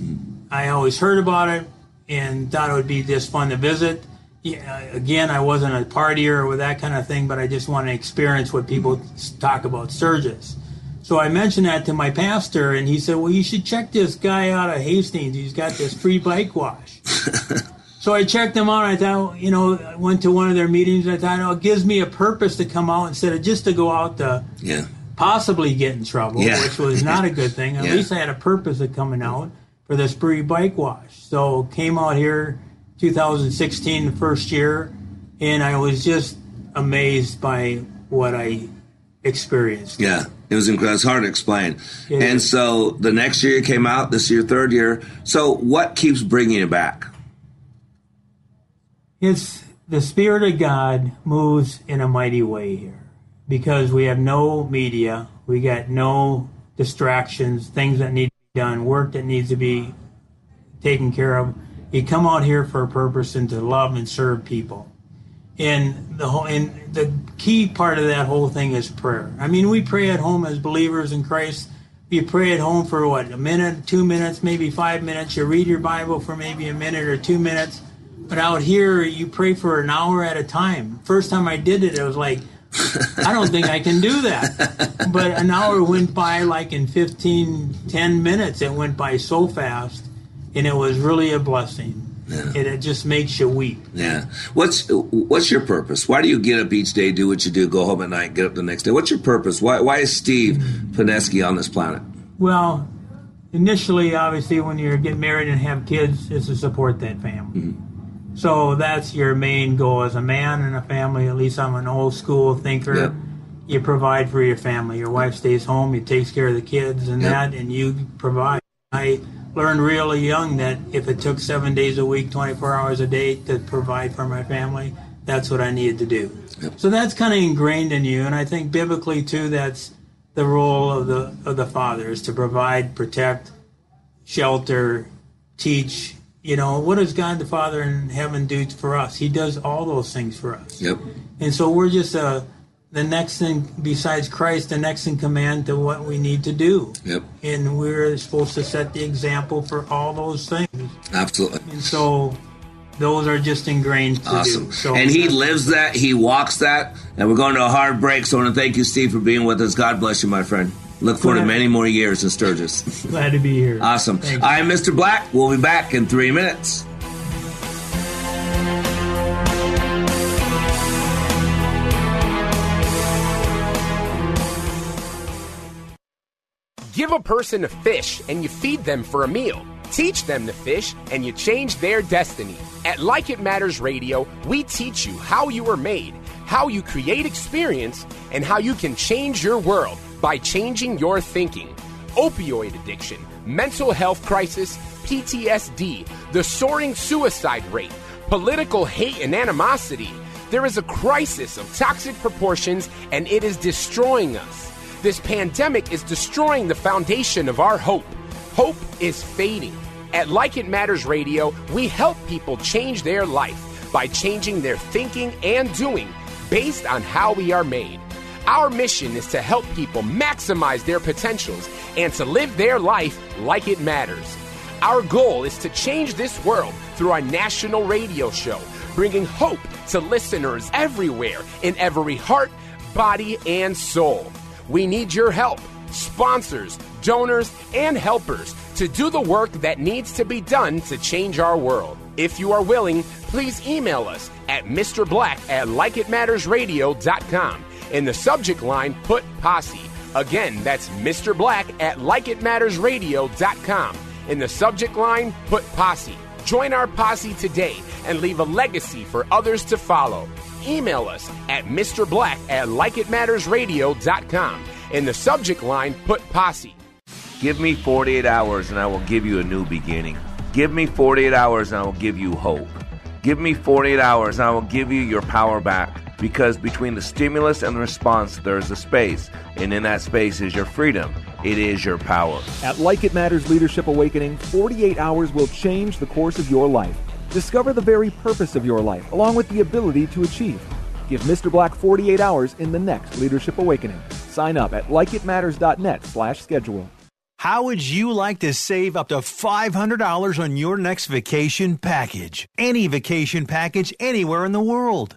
I always heard about it and thought it would be just fun to visit. Yeah, again, I wasn't a partier or that kind of thing, but I just want to experience what people talk about Sturgis. So I mentioned that to my pastor, and he said, "Well, you should check this guy out of Hastings. He's got this free bike wash." <laughs> so I checked him out. I thought, you know, I went to one of their meetings. I thought, oh, it gives me a purpose to come out instead of just to go out to Yeah. possibly get in trouble, Yeah. which was not a good thing. At <laughs> Yeah. least I had a purpose of coming out for this free bike wash. So came out here 2016, the first year, and I was just amazed by what I experienced. Yeah. It was incredible. It's hard to explain. Yeah. And so the next year you came out, this year, third year. So what keeps bringing you back? It's the Spirit of God moves in a mighty way here because we have no media, we got no distractions, things that need done, work that needs to be taken care of. You come out here for a purpose and to love and serve people. And the whole and the key part of that whole thing is prayer. I mean, we pray at home as believers in Christ. You pray at home for what a minute, two minutes, maybe five minutes. You read your Bible for maybe a minute or two minutes. But out here, you pray for an hour at a time. First time I did it, it was like, I don't think I can do that. But an hour went by like in 15, 10 minutes. It went by so fast, and it was really a blessing. Yeah. It, it just makes you weep. Yeah. What's what's your purpose? Why do you get up each day, do what you do, go home at night, get up the next day? What's your purpose? Why why is Steve Pinewski on this planet? Well, initially, obviously, when you get married and have kids, is to support that family. Mm-hmm. So that's your main goal as a man and a family. At least I'm an old school thinker. Yep. You provide for your family. Your wife stays home. You takes care of the kids and Yep. that, and you provide. I learned really young that if it took seven days a week, 24 hours a day to provide for my family, that's what I needed to do. So that's kind of ingrained in you, and I think biblically too, that's the role of the of the father is to provide, protect, shelter, teach. You know, what does God the Father in heaven do for us? He does all those things for us. Yep. And so we're just uh, the next thing besides Christ, the next in command to what we need to do. Yep. And we're supposed to set the example for all those things. Absolutely. And so those are just ingrained to Awesome. do. So and he lives that, he walks that, and we're going to a hard break. So I want to thank you, Steve, for being with us. God bless you, my friend. Look forward to many more years in Sturgis. glad to be here. Awesome. I'm Mr. Black. We'll be back in three minutes. Give a person a fish and you feed them for a meal. Teach them to fish and you change their destiny. At Like It Matters Radio, we teach you how you were made, how you create experience, and how you can change your world by changing your thinking. Opioid addiction, mental health crisis, PTSD, the soaring suicide rate, political hate and animosity. There is a crisis of toxic proportions and it is destroying us. This pandemic is destroying the foundation of our hope. Hope is fading. At Like It Matters Radio, we help people change their life by changing their thinking and doing based on how we are made. Our mission is to help people maximize their potentials and to live their life like it matters. Our goal is to change this world through our national radio show, bringing hope to listeners everywhere in every heart, body, and soul. We need your help, sponsors, donors, and helpers to do the work that needs to be done to change our world. If you are willing, please email us at Mr. Black at likeitmattersradio.com. In the subject line, put posse. Again, that's Mr. Black at likeitmattersradio.com. In the subject line, put posse. Join our posse today and leave a legacy for others to follow. Email us at Mr. Black at likeitmattersradio.com. In the subject line, put posse. Give me 48 hours and I will give you a new beginning. Give me 48 hours and I will give you hope. Give me 48 hours and I will give you your power back. Because between the stimulus and the response, there is a space. And in that space is your freedom. It is your power. At Like It Matters Leadership Awakening, 48 hours will change the course of your life. Discover the very purpose of your life, along with the ability to achieve. Give Mr. Black 48 hours in the next Leadership Awakening. Sign up at likeitmatters.net slash schedule. How would you like to save up to $500 on your next vacation package? Any vacation package anywhere in the world.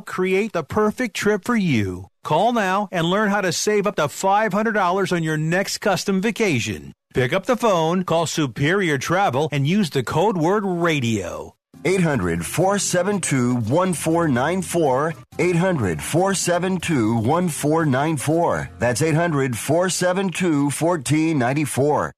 create the perfect trip for you. Call now and learn how to save up to $500 on your next custom vacation. Pick up the phone, call Superior Travel, and use the code word radio. 800 472 1494. 800 472 1494. That's 800 472 1494.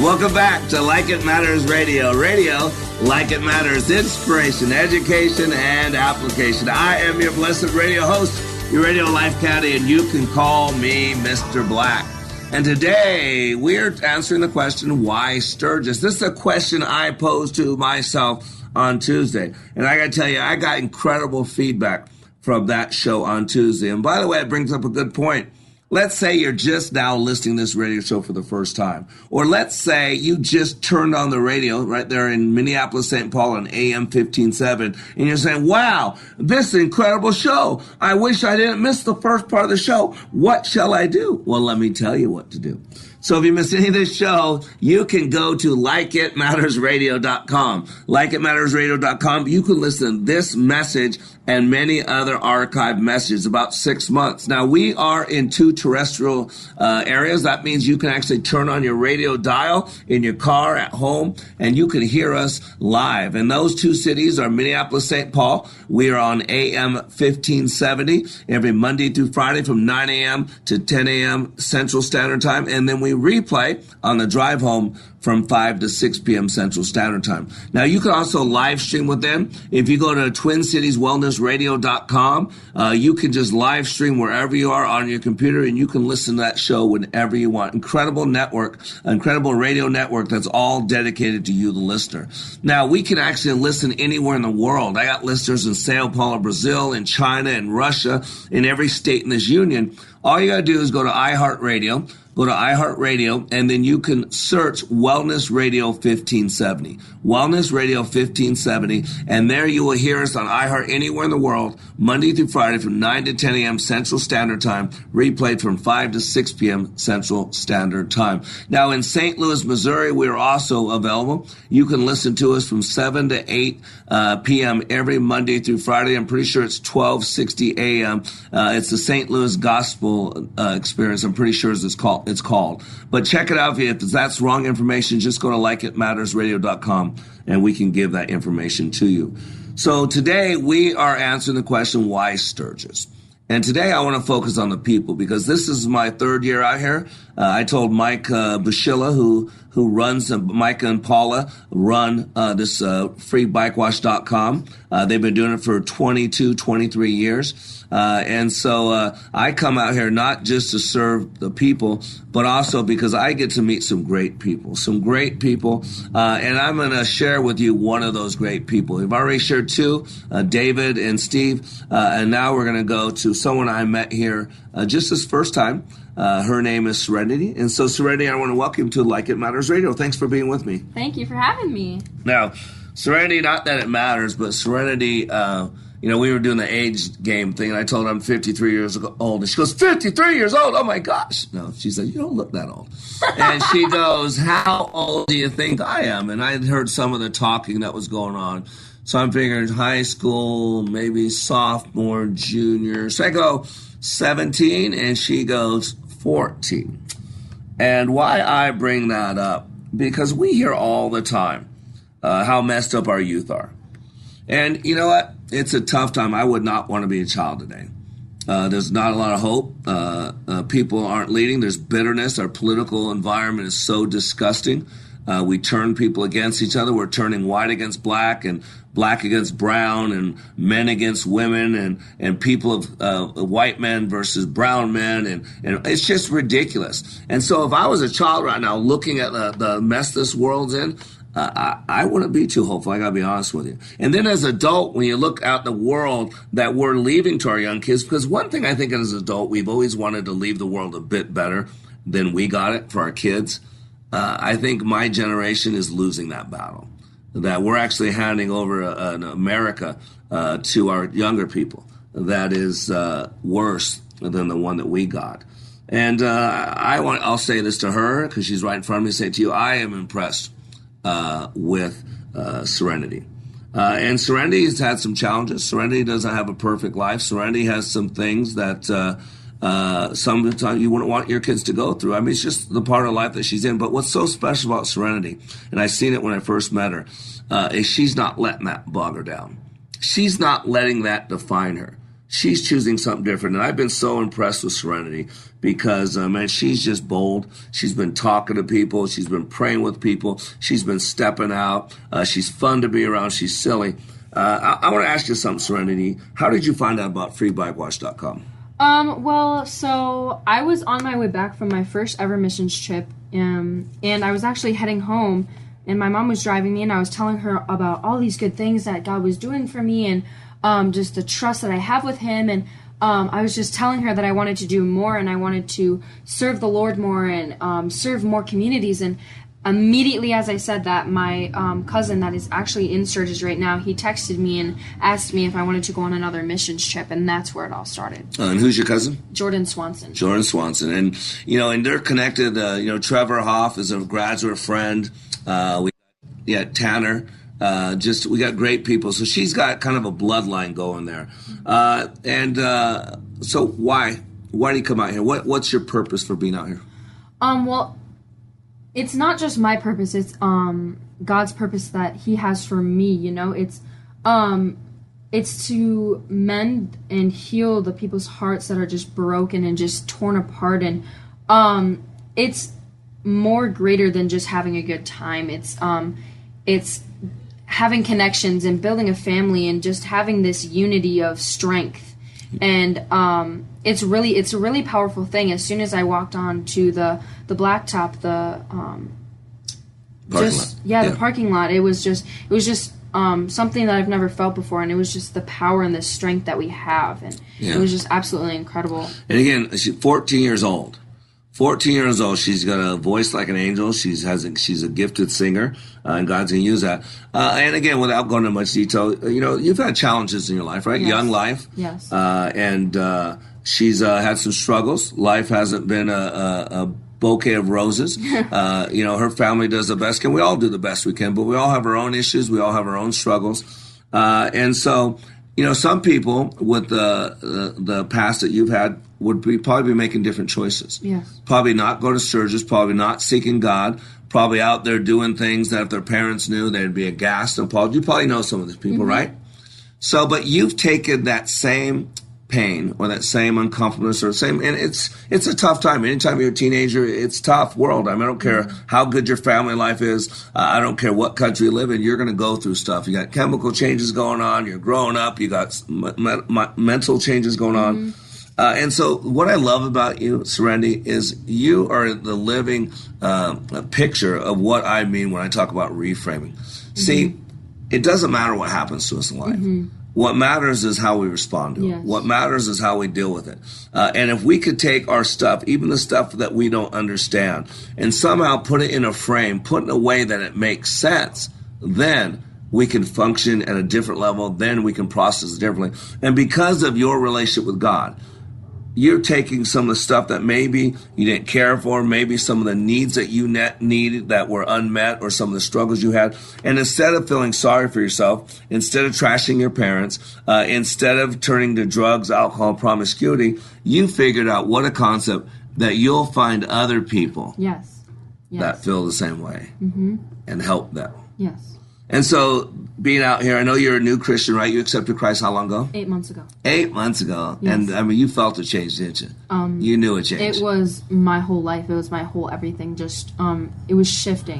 Welcome back to Like It Matters Radio. Radio, like it matters, inspiration, education, and application. I am your blessed radio host, your radio life caddy, and you can call me Mr. Black. And today we're answering the question, why Sturgis? This is a question I posed to myself on Tuesday. And I got to tell you, I got incredible feedback from that show on Tuesday. And by the way, it brings up a good point. Let's say you're just now listening this radio show for the first time. Or let's say you just turned on the radio right there in Minneapolis, St. Paul on AM 15.7 and you're saying, wow, this incredible show. I wish I didn't miss the first part of the show. What shall I do? Well, let me tell you what to do. So if you miss any of this show, you can go to likeitmattersradio.com. Likeitmattersradio.com. You can listen to this message and many other archived messages about six months. Now we are in two terrestrial uh, areas. That means you can actually turn on your radio dial in your car at home and you can hear us live. And those two cities are Minneapolis, St. Paul. We are on AM 1570 every Monday through Friday from 9 a.m. to 10 a.m. Central Standard Time. And then we replay on the drive home from 5 to 6 p.m. Central Standard Time. Now, you can also live stream with them. If you go to TwinCitiesWellnessRadio.com, uh, you can just live stream wherever you are on your computer and you can listen to that show whenever you want. Incredible network, incredible radio network that's all dedicated to you, the listener. Now, we can actually listen anywhere in the world. I got listeners in Sao Paulo, Brazil, in China, in Russia, in every state in this union. All you got to do is go to iHeartRadio go to iHeartRadio, and then you can search Wellness Radio 1570. Wellness Radio 1570, and there you will hear us on iHeart anywhere in the world, Monday through Friday from 9 to 10 a.m. Central Standard Time, replayed from 5 to 6 p.m. Central Standard Time. Now, in St. Louis, Missouri, we are also available. You can listen to us from 7 to 8 uh, p.m. every Monday through Friday. I'm pretty sure it's 1260 a.m. Uh, it's the St. Louis Gospel uh, Experience. I'm pretty sure it's called it's called. But check it out. If that's wrong information, just go to likeitmattersradio.com and we can give that information to you. So today we are answering the question, why Sturgis? And today I want to focus on the people because this is my third year out here. Uh, I told Mike uh, Bushilla, who who runs uh, Micah and Paula run uh, this uh, freebikewash.com. Uh, they've been doing it for 22, 23 years. Uh, and so uh, I come out here not just to serve the people, but also because I get to meet some great people, some great people. Uh, and I'm going to share with you one of those great people. We've already shared two, David and Steve. Uh, and now we're going to go to someone I met here just this first time. Uh, her name is Serenity. And so, Serenity, I want to welcome you to Like It Matters Radio. Thanks for being with me. Thank you for having me. Now, Serenity, not that it matters, but Serenity, uh, you know, we were doing the age game thing, and I told her I'm 53 years old. And she goes, 53 years old? Oh my gosh. No, she said, You don't look that old. <laughs> and she goes, How old do you think I am? And I had heard some of the talking that was going on. So I'm figuring high school, maybe sophomore, junior. So I go, 17, and she goes, 14. And why I bring that up, because we hear all the time uh, how messed up our youth are. And you know what? It's a tough time. I would not want to be a child today. Uh, there's not a lot of hope. Uh, uh, people aren't leading. There's bitterness. Our political environment is so disgusting. Uh, we turn people against each other. We're turning white against black and black against brown and men against women and, and people of uh, white men versus brown men. And, and it's just ridiculous. And so if I was a child right now looking at the, the mess this world's in, uh, I, I wouldn't be too hopeful. I got to be honest with you. And then as adult, when you look out the world that we're leaving to our young kids, because one thing I think as an adult, we've always wanted to leave the world a bit better than we got it for our kids. Uh, I think my generation is losing that battle. That we're actually handing over a, an America uh, to our younger people that is uh, worse than the one that we got. And uh, I want, I'll say this to her because she's right in front of me. Say to you, I am impressed uh, with uh, Serenity. Uh, and Serenity has had some challenges. Serenity doesn't have a perfect life. Serenity has some things that uh, uh, sometimes you wouldn't want your kids to go through. I mean, it's just the part of life that she's in. But what's so special about Serenity, and I seen it when I first met her, uh, is she's not letting that bog her down. She's not letting that define her she's choosing something different. And I've been so impressed with Serenity because, uh, man, she's just bold. She's been talking to people. She's been praying with people. She's been stepping out. Uh, she's fun to be around. She's silly. Uh, I, I want to ask you something, Serenity. How did you find out about freebikewash.com? Um, well, so I was on my way back from my first ever missions trip, um, and I was actually heading home and my mom was driving me, and I was telling her about all these good things that God was doing for me, and um, just the trust that I have with Him, and um, I was just telling her that I wanted to do more, and I wanted to serve the Lord more, and um, serve more communities, and immediately as I said that, my um, cousin that is actually in Sturgis right now, he texted me and asked me if I wanted to go on another missions trip, and that's where it all started. Uh, and who's your cousin? Jordan Swanson. Jordan Swanson, and you know, and they're connected. Uh, you know, Trevor Hoff is a graduate friend. Uh, we, yeah, Tanner. Uh, just we got great people. So she's got kind of a bloodline going there. Uh, and uh, so why why do you come out here? What what's your purpose for being out here? Um, well, it's not just my purpose; it's um God's purpose that He has for me. You know, it's um it's to mend and heal the people's hearts that are just broken and just torn apart, and um it's more greater than just having a good time. It's um it's having connections and building a family and just having this unity of strength and um, it's really it's a really powerful thing as soon as i walked on to the the blacktop the um, Parking just lot. yeah, Yeah. the parking lot it was just it was just um, something that i've never felt before and it was just the power and the strength that we have and Yeah. it was just absolutely incredible And again, she's 14 years old. 14 years old. She's got a voice like an angel. She's has a, she's a gifted singer, uh, and God's gonna use that. Uh, and again, without going into much detail, you know, you've had challenges in your life, right? Yes. Young life. yes Uh, and uh, she's uh, had some struggles. Life hasn't been a, a, a bouquet of roses. <laughs> uh, you know, her family does the best. Can we all do the best we can? But we all have our own issues. We all have our own struggles. Uh, and so, you know, some people with the, the the past that you've had would be probably be making different choices. yes Probably not go to Sturgis. Probably not seeking God. Probably out there doing things that if their parents knew, they'd be aghast and appalled. You probably know some of these people, Mhm. right? So, but you've taken that same pain or that same uncomfortableness or same, and it's it's a tough time. Anytime you're a teenager, it's tough world. I mean, I don't care how good your family life is. Uh, I don't care what country you live in. You're going to go through stuff. You got chemical changes going on. You're growing up. You got m- m- mental changes going on. Uh, and so, what I love about you, Serenity, is you are the living uh, picture of what I mean when I talk about reframing. See, it doesn't matter what happens to us in life. Mhm. What matters is how we respond to it. Yes. What matters is how we deal with it. Uh, and if we could take our stuff, even the stuff that we don't understand, and somehow put it in a frame, put it in a way that it makes sense, then we can function at a different level. Then we can process it differently. And because of your relationship with God, you're taking some of the stuff that maybe you didn't care for, maybe some of the needs that you net needed that were unmet, or some of the struggles you had, and instead of feeling sorry for yourself, instead of trashing your parents, uh, instead of turning to drugs, alcohol, promiscuity, you figured out what a concept that you'll find other people yes yes that feel the same way mm-hmm. and help them. yes And so, being out here, I know you're a new Christian, right? You accepted Christ how long ago? eight months ago Eight months ago. Yes. And I mean, you felt a change, didn't you? um you knew a change. It was my whole life. It was my whole everything. Just um, it was shifting.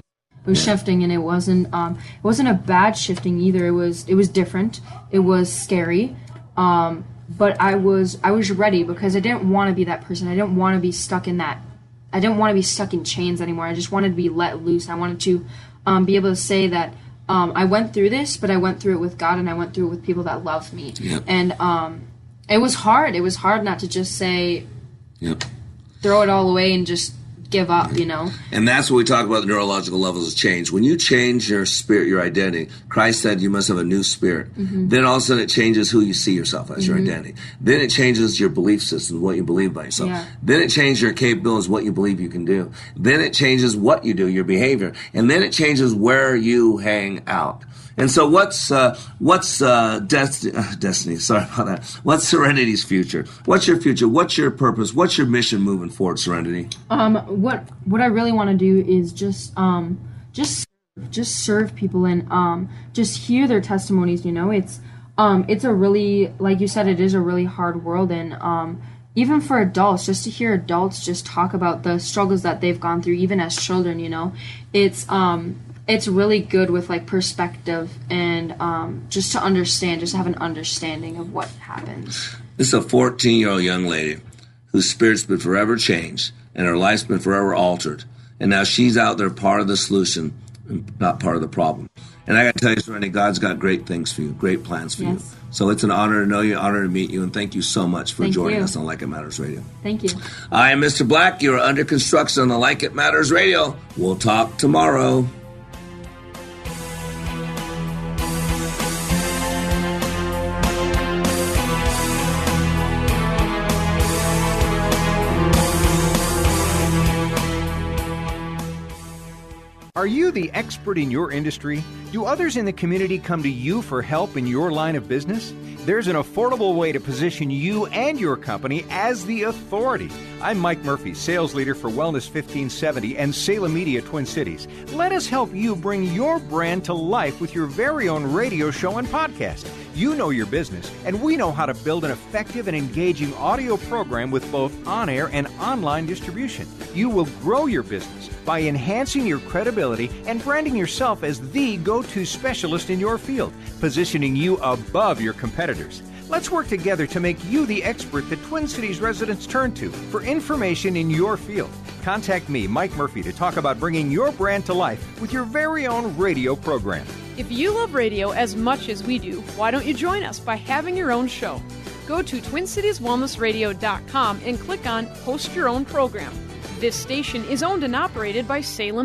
It was Yeah. shifting, and it wasn't um, it wasn't a bad shifting either. It was it was different. It was scary. Um, but I was I was ready because I didn't want to be that person. I didn't want to be stuck in that. I didn't want to be stuck in chains anymore. I just wanted to be let loose. I wanted to um, be able to say that um, I went through this, but I went through it with God, and I went through it with people that love me. Yep. And um, it was hard. It was hard not to just say Yep. throw it all away and just give up, you know? And that's what we talk about the neurological levels of change. When you change your spirit, your identity, Christ said you must have a new spirit. Mhm. Then all of a sudden it changes who you see yourself as, your Mhm. identity. Then it changes your belief system, what you believe by yourself. Yeah. Then it changes your capabilities, what you believe you can do. Then it changes what you do, your behavior. And then it changes where you hang out. And so what's, uh, what's, uh, destiny, <laughs> destiny, sorry about that. What's Serenity's future? What's your future? What's your purpose? What's your mission moving forward, Serenity? Um, what what I really want to do is just um just just serve people and um just hear their testimonies. You know, it's um it's a really like you said, it is a really hard world, and um even for adults, just to hear adults just talk about the struggles that they've gone through, even as children. You know, it's um it's really good with like perspective and um just to understand, just have an understanding of what happens. This is a 14 year old young lady whose spirit's been forever changed and her life's been forever altered. And now she's out there part of the solution and not part of the problem. And I got to tell you, Serenity, God's got great things for you, great plans for Yes. you. So it's an honor to know you, honor to meet you, and thank you so much for Thank joining you. us on Like It Matters Radio. Thank you. I am Mr. Black. You're under construction on the Like It Matters Radio. We'll talk tomorrow. Are you the expert in your industry? Do others in the community come to you for help in your line of business? There's an affordable way to position you and your company as the authority. I'm Mike Murphy, sales leader for Wellness 1570 and Salem Media Twin Cities. Let us help you bring your brand to life with your very own radio show and podcast. You know your business, and we know how to build an effective and engaging audio program with both on air and online distribution. You will grow your business by enhancing your credibility and branding yourself as the go to specialist in your field, positioning you above your competitors. Let's work together to make you the expert that Twin Cities residents turn to for information in your field. Contact me, Mike Murphy, to talk about bringing your brand to life with your very own radio program. If you love radio as much as we do, why don't you join us by having your own show? Go to TwinCitiesWellnessRadio.com and click on Host Your Own Program. This station is owned and operated by Salem.